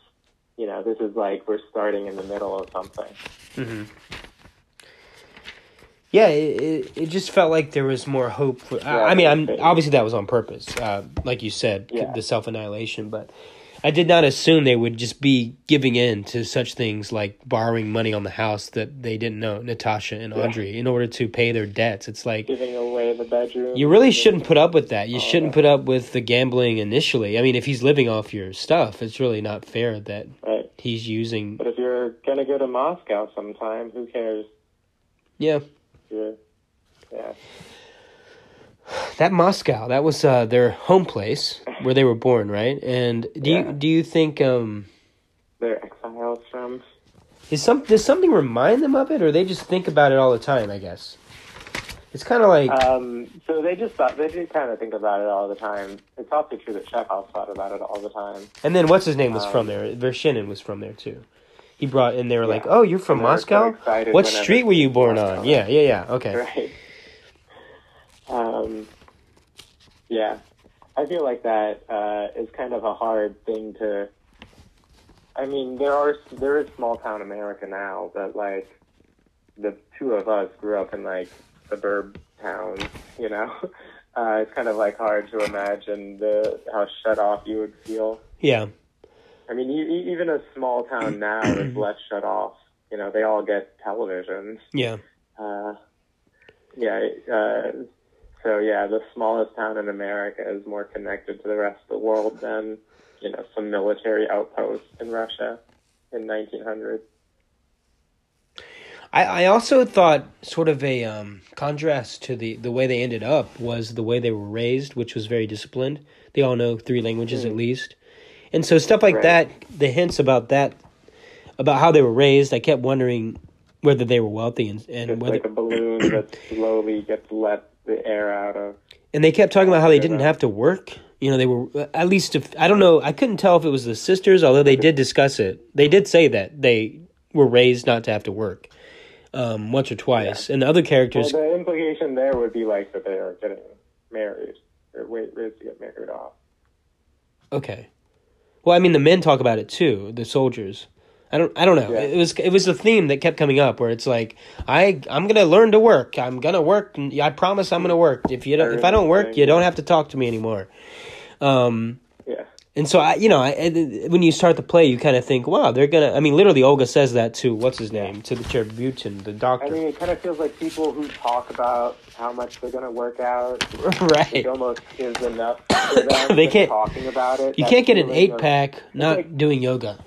you know this is like we're starting in the middle of something. hmm Yeah, it, it, it just felt like there was more hope. For, Yeah, I, I mean, I'm obviously that was on purpose, uh, like you said, Yeah. the self annihilation. But I did not assume they would just be giving in to such things like borrowing money on the house that they didn't know, Natasha and Yeah. Andre, in order to pay their debts. It's like Giving away the bedroom. you really shouldn't put up with that. You Oh, shouldn't yeah. put up with the gambling initially. I mean, if he's living off your stuff, it's really not fair that Right. he's using. But if you're gonna go to Moscow sometime, who cares? Yeah, Yeah. that Moscow, that was uh, their home place where they were born, right? And do Yeah. you do you think um They're exiles from is some does something remind them of it, or they just think about it all the time? I guess it's kind of like Um, so they just thought they did kind of think about it all the time. It's also true that Chekhov thought about it all the time. and then what's his name was um, from there. Vershinin was from there too. He brought and they were like, "Oh, you're from And they so Moscow? what street were you born Moscow. on?" Yeah, yeah, yeah. Okay. Right. Um, yeah, I feel like that uh, is kind of a hard thing to. I mean, there are there is small town America now, but like the two of us grew up in like suburb towns. You know, uh, it's kind of like hard to imagine the how shut off you would feel. Yeah. I mean, e- even a small town now is less shut off. You know, they all get televisions. Yeah. Uh, yeah. Uh, so yeah, the smallest town in America is more connected to the rest of the world than you know some military outpost in Russia in 1900. I, I also thought sort of a um, contrast to the, the way they ended up was the way they were raised, which was very disciplined. They all know three languages at least. And so stuff like Right. that, the hints about that, about how they were raised, I kept wondering whether they were wealthy and, and It's whether like a balloon that slowly gets let the air out of. and they kept talking about how they didn't have to work. You know, they were at least if I don't know, I couldn't tell if it was the sisters, although they did discuss it. They did say that they were raised not to have to work. Um, once or twice, and the other Well, characters, the implication there would be like that they are getting married or wait, raised to get married off. Okay. Well, I mean, the men talk about it too. The soldiers. I don't. I don't know. Yeah. It was. It was a theme that kept coming up where it's like, I. I'm gonna learn to work. I'm gonna work. and I promise I'm gonna work. If you don't. If I don't work, you don't have to talk to me anymore. Um. And so I, you know, I, when you start the play, you kind of think, wow, they're gonna. I mean, literally, Olga says that to what's his name to the Cherbutin, the doctor. I mean, it kind of feels like people who talk about how much they're going to work out right. it almost is enough for them. They can't- talking about it. You can't get an eight pack not like- doing yoga.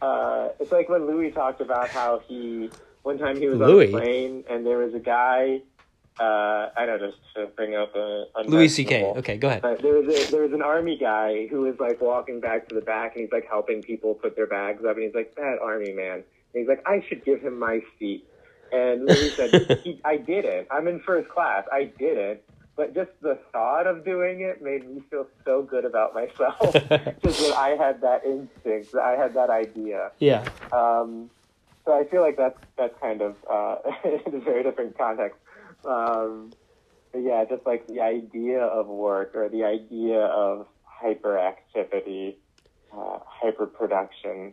uh, it's like when Louis talked about how he one time he was Louis? on a plane and there was a guy. Uh, I know just to bring up a, a Louis C.K. Okay, go ahead. But there was a, there was an army guy who was like walking back to the back and he's like helping people put their bags up and he's like that army man. And he's like I should give him my seat. And Louis said he, I didn't. I'm in first class. I didn't. But just the thought of doing it made me feel so good about myself because that I had that instinct. I had that idea. Yeah. Um, so I feel like that's that's kind of uh, in a very different context. Um, yeah, just like the idea of work or the idea of hyperactivity, uh, hyperproduction.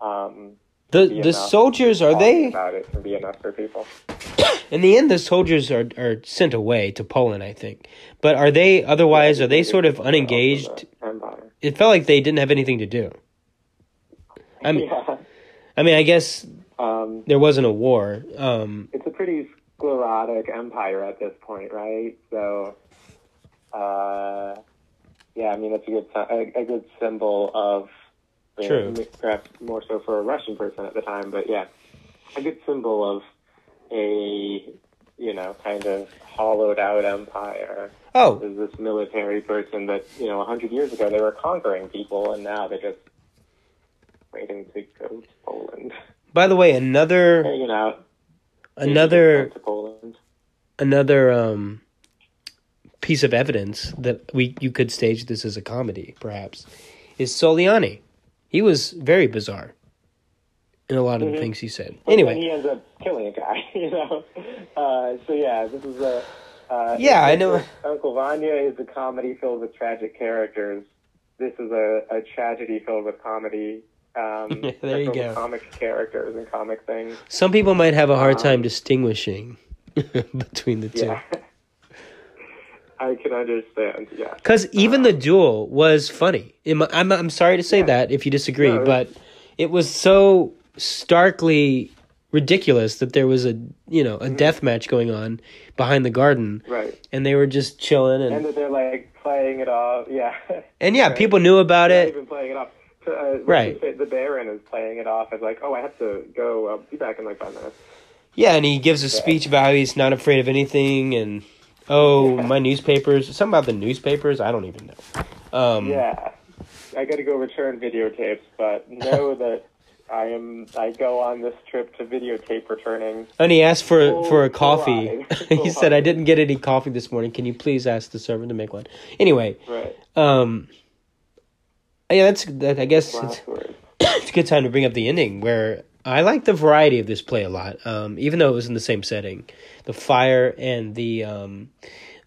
Um, The the enough. soldiers are talking they about it can be enough for people. in the end the soldiers are are sent away to Poland I think. But are they otherwise are they sort of unengaged? It felt like they didn't have anything to do. I mean yeah. I mean I guess Um, there wasn't a war. Um it's a pretty sclerotic empire at this point, right? So, uh, yeah, I mean that's a good a, a good symbol of True. perhaps more so for a Russian person at the time, but yeah, a good symbol of a you know kind of hollowed out empire. oh, There's this military person that you know a hundred years ago they were conquering people, and now they're just waiting to go to Poland, by the way, another hanging out. Another another um piece of evidence that we you could stage this as a comedy perhaps is Soliani. He was very bizarre in a lot of the Mhm. things he said. But Anyway, he ends up killing a guy, you know. Uh, so yeah, this is a. Uh, Yeah, I know. Uncle Vanya is a comedy filled with tragic characters. This is a, a tragedy filled with comedy. Um, There you go. Comic characters and comic things. some people might have a hard Um, time distinguishing between the two. Yeah. I can understand. Yeah. Because even the duel was funny. I'm, I'm sorry to say Yeah. that if you disagree, No, it- but it was so starkly ridiculous that there was a you know a Mm-hmm. death match going on behind the garden, Right. and they were just chilling and And they're like playing it off. Yeah. and yeah, Right. people knew about Not it. even playing it off. Uh, Right. The Baron is playing it off as like, oh, I have to go. I'll be back in like five minutes. Yeah, and he gives a speech about how he's not afraid of anything, and oh, Yeah. my newspapers. Something about the newspapers. I don't even know. Um, Yeah, I got to go return videotapes, but know that I am. I go on this trip to videotape returning. And he asked for Full- for a coffee. he said, "I didn't get any coffee this morning. Can you please ask the servant to make one?" Anyway, Right. um, yeah, that's that. I guess it's, it's a good time to bring up the ending where I like the variety of this play a lot. Um, even though it was in the same setting, the fire and the um,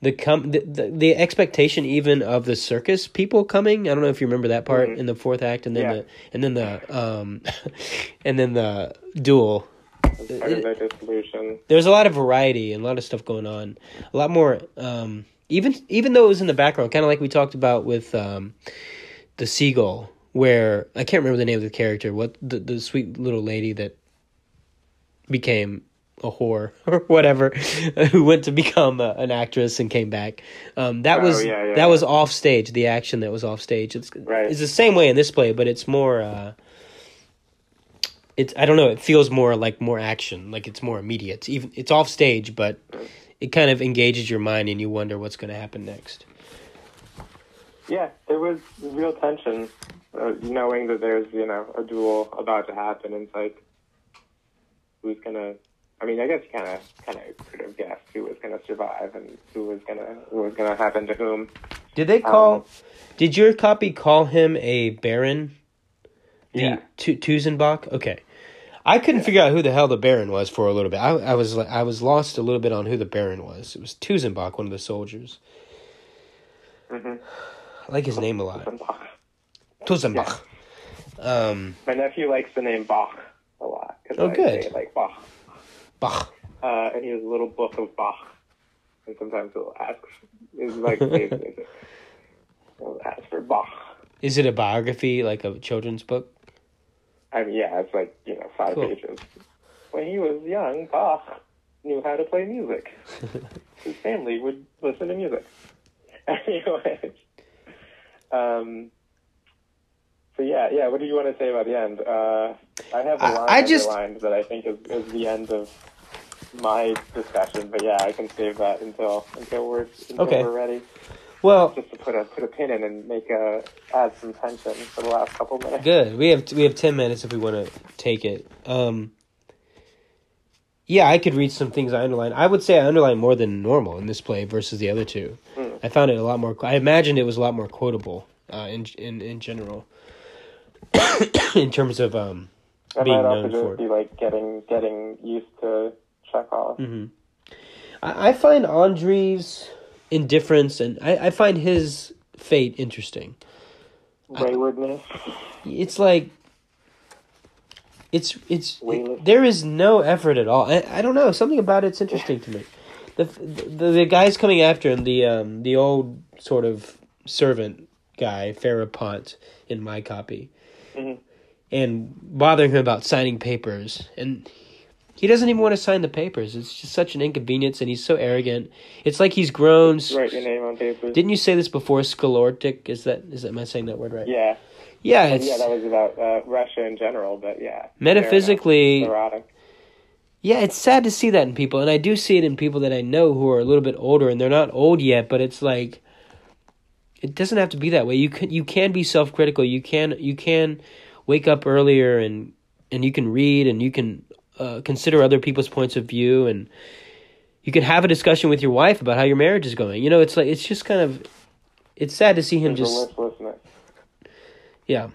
the com the, the the expectation even of the circus people coming. I don't know if you remember that part Mhm. in the fourth act, and then Yeah. the and then the um, and then the duel. As part of their dissolution. There's a lot of variety and a lot of stuff going on. A lot more. Um, even even though it was in the background, kind of like we talked about with um, the seagull, where I can't remember the name of the character. What the the sweet little lady that became a whore or whatever, who went to become a, an actress and came back. Um, that Oh, was yeah, yeah, that yeah. was off stage. The action that was off stage. It's Right. it's the same way in this play, but it's more. Uh, it's I don't know. It feels more like more action, like it's more immediate. It's even it's off stage, but it kind of engages your mind, and you wonder what's going to happen next. Yeah, there was real tension, uh, knowing that there's you know a duel about to happen. And it's like, who's gonna? I mean, I guess you kind of kind of could have guessed who was gonna survive and who was gonna who was gonna happen to whom. Did they call? Um, did your copy call him a baron? The Yeah. Tu- Tuzenbach. Okay, I couldn't figure out who the hell the baron was for a little bit. I, I was like- I was lost a little bit on who the baron was. It was Tuzenbach, one of the soldiers. Mhm. I like his name a lot. Tuzenbach. Um, My nephew likes the name Bach a lot. Oh, I good. Like Bach. Bach. uh, and he has a little book of Bach. And sometimes he'll ask, is like. He'll ask for Bach. Is it a biography, like a children's book? I mean, yeah, it's like you know five Cool. pages. When he was young, Bach knew how to play music. His family would listen to music. Anyway, um, so yeah, yeah. What do you want to say about the end? Uh, I have a line I just- underlined that I think is, is the end of my discussion. But yeah, I can save that until until we're until Okay. we're ready. Well, Just to put a put a pin in and make a add some tension for the last couple minutes. good. We have we have ten minutes if we want to take it. Um, yeah, I could read some things I underlined. I would say I underlined more than normal in this play versus the other two. Hmm. I found it a lot more. I imagined it was a lot more quotable uh, in in in general, in terms of um, being might also known for. be like getting getting used to Chekhov. hmm I, I find Andrew's indifference and I, I find his fate interesting. Waywardness. It's like it's it's Weightless. there is no effort at all. I, I don't know something about it's interesting to me. The, the the guys coming after him, the um the old sort of servant guy, Ferapont, in my copy, Mhm. and bothering him about signing papers, and he doesn't even want to sign the papers. It's just such an inconvenience, and he's so arrogant. It's like he's grown. Write your name on paper. Didn't you say this before? Scalortic is that is that am I saying that word right? yeah. yeah. Yeah, that was about uh, Russia in general, but yeah. metaphysically. Yeah, it's sad to see that in people, and I do see it in people that I know who are a little bit older, and they're not old yet, but it's like it doesn't have to be that way. You can you can be self critical. You can you can wake up earlier and and you can read and you can uh, consider other people's points of view and you can have a discussion with your wife about how your marriage is going. You know, it's like it's just kind of it's sad to see him There's just yeah.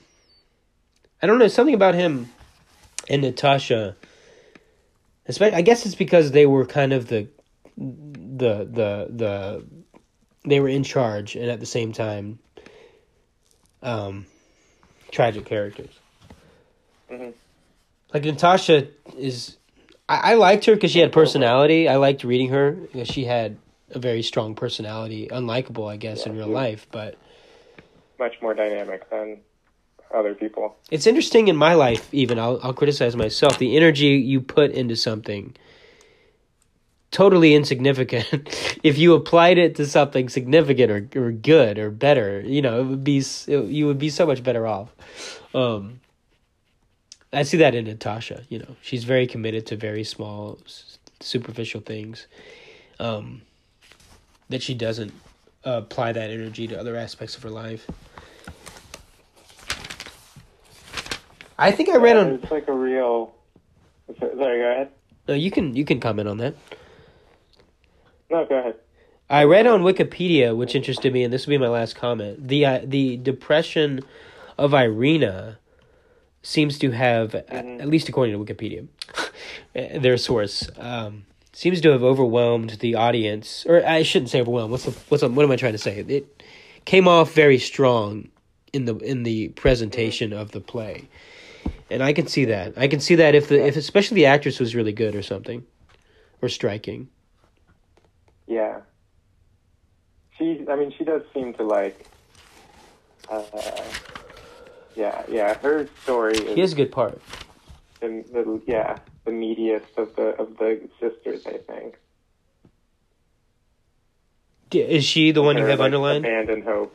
I don't know something about him and Natasha. I guess it's because they were kind of the, the the the, they were in charge and at the same time, um, tragic characters. Mhm. Like Natasha is, I, I liked her because she had personality. I liked reading her because she had a very strong personality, unlikable, I guess, in real life, but. Much more dynamic than other people. it's interesting in my life even I'll I'll criticize myself the energy you put into something totally insignificant. If you applied it to something significant or, or good or better you know it would be it, you would be so much better off. Um I see that in Natasha you know she's very committed to very small superficial things um that she doesn't uh, apply that energy to other aspects of her life I think I read Yeah, on It's like a real. Sorry, go ahead. No, you can you can comment on that. No, go ahead. I read on Wikipedia, which interested me, and this will be my last comment. The uh, the depression of Irina seems to have, a- Mhm. at least according to Wikipedia, their source, um, seems to have overwhelmed the audience. Or I shouldn't say overwhelmed. What's the, what's the, what am I trying to say? It came off very strong in the in the presentation of the play, and I can see that. I can see that if the if especially the actress was really good or something, or striking. Yeah. She, I mean, she does seem to like. Uh, yeah, yeah. Her story is He has a good part. the, the yeah the meatiest of the of the sisters. I think. Is she the one you Her, have like, underlined? Abandoned hope.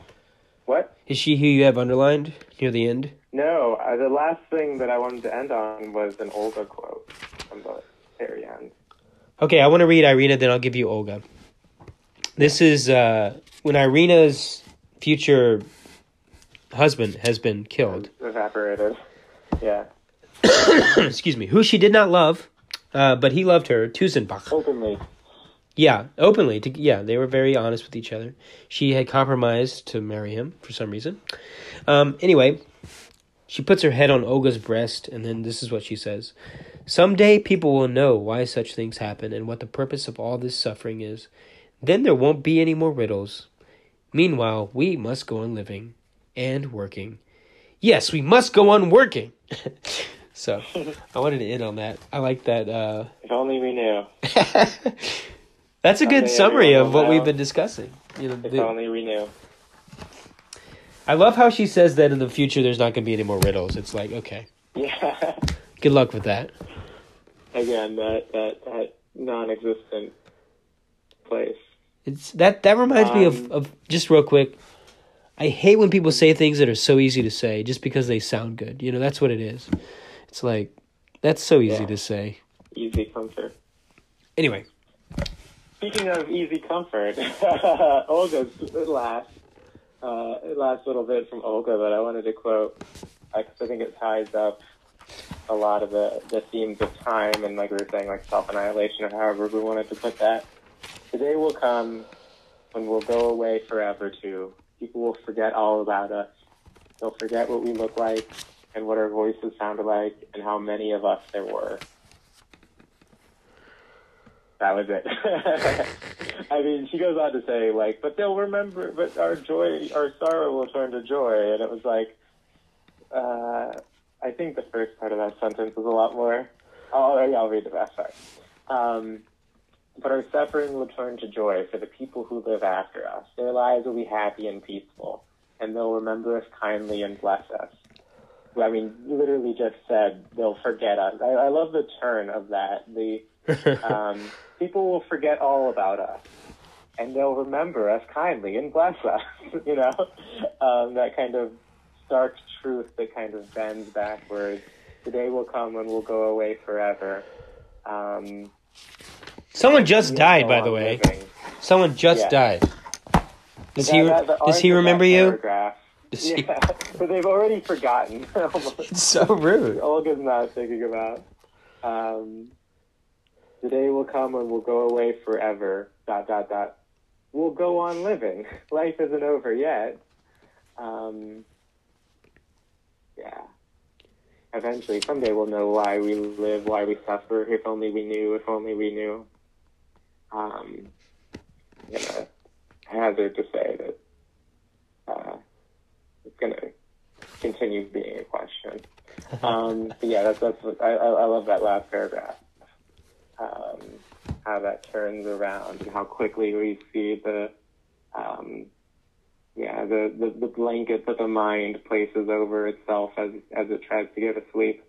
What? Is she who you have underlined near the end? No, uh, the last thing that I wanted to end on was an Olga quote from the very end. Okay, I want to read Irina, then I'll give you Olga. This is uh, when Irina's future husband has been killed. Evaporated. Yeah. Excuse me. Who she did not love, uh, but he loved her. Tuzenbach. Openly. Yeah, openly. To, yeah, they were very honest with each other. She had compromised to marry him for some reason. Um, anyway, she puts her head on Olga's breast, and then this is what she says Someday people will know why such things happen and what the purpose of all this suffering is. Then there won't be any more riddles. Meanwhile, we must go on living and working. Yes, we must go on working. so, I wanted to end on that. I like that. Uh, If only we knew. That's a good summary of what we've been discussing. You know, If the- only we knew. I love how she says that in the future there's not going to be any more riddles. It's like, okay, Yeah. good luck with that. Again, that that that non-existent place. It's that that reminds me of Um, of just real quick. I hate when people say things that are so easy to say just because they sound good. You know, that's what it is. It's like that's so easy Yeah. to say. Easy comfort. Anyway, Speaking of easy comfort, Olga's last uh, last little bit from Olga that I wanted to quote because I think it ties up a lot of the, the themes of time and like we were saying like self annihilation or however we wanted to put that. The day will come when we'll go away forever too. People will forget all about us. They'll forget what we look like. and what our voices sounded like and how many of us there were. That was it. I mean, she goes on to say, like, but they'll remember, but our joy, our sorrow will turn to joy. And it was like, uh, I think the first part of that sentence was a lot more. Yeah, I'll read the rest. Sorry. Um, but our suffering will turn to joy for the people who live after us. Their lives will be happy and peaceful, and they'll remember us kindly and bless us. I mean, literally just said they'll forget us. I, I love the turn of that. The um, people will forget all about us, and they'll remember us kindly and bless us. you know, um, that kind of stark truth that kind of bends backwards. The day will come when we'll go away forever. Um, Someone just died, by the way. living. Someone just Yeah. died. Does he? That- that- does he remember you? paragraph- Does he- but they've already forgotten. It's so rude. Olga's not thinking about. Um, the day will come when we'll go away forever. Dot dot dot. We'll go on living. Life isn't over yet. Um, yeah. Eventually, someday we'll know why we live, why we suffer. If only we knew. If only we knew. Um, I'm gonna hazard to say that uh, it's gonna continue being a question. Um, but yeah, that's that's I I love that last paragraph. Um, how that turns around and how quickly we see the um, yeah the, the the blanket that the mind places over itself as as it tries to go to sleep.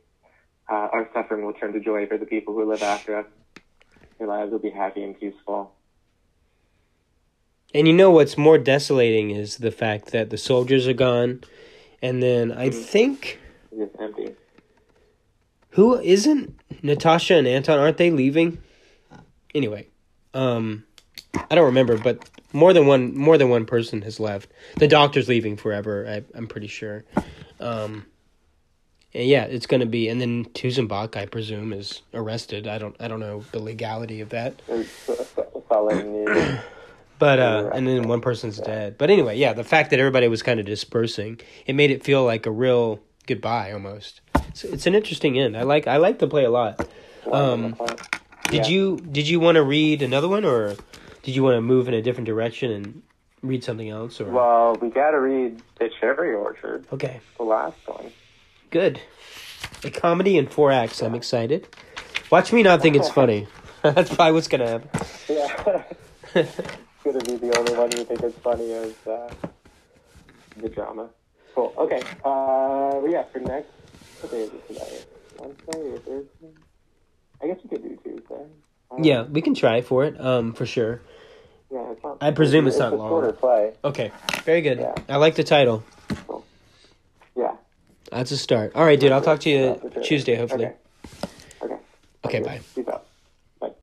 Uh, our suffering will turn to joy for the people who live after us. Their lives will be happy and peaceful. And you know what's more desolating is the fact that the soldiers are gone, and then I Mhm. think It's empty. Who isn't Natasha and Anton? Aren't they leaving? Anyway, um, I don't remember, but more than one more than one person has left. The doctor's leaving forever. I, I'm pretty sure. Um, and yeah, it's gonna be, and then Tuzenbach, I presume, is arrested. I don't I don't know the legality of that. It's solid news. But uh, and then one person's dead. But anyway, yeah, the fact that everybody was kind of dispersing, it made it feel like a real goodbye almost. So it's an interesting end. I like I like the play a lot. Um, Did Yeah. you did you want to read another one, or did you want to move in a different direction and read something else? Or Well, we got to read the Cherry Orchard, okay, the last one. good. A comedy in four acts. I'm excited. Watch me not think it's funny. That's probably what's gonna happen. Yeah. it's gonna be the only one you think is funny as uh, the drama. Cool. Okay. Uh, yeah. For next, what day is it today? Wednesday or Thursday? I guess we could do Tuesday. Um, yeah, we can try for it. Um, for sure. Yeah. It's not, I presume it's not a long. shorter play. Okay, very good. Yeah. I like the title. Yeah. That's a start. All right, dude. I'll talk to you Yeah, for sure. Tuesday, hopefully. Okay. Okay. Okay, bye. You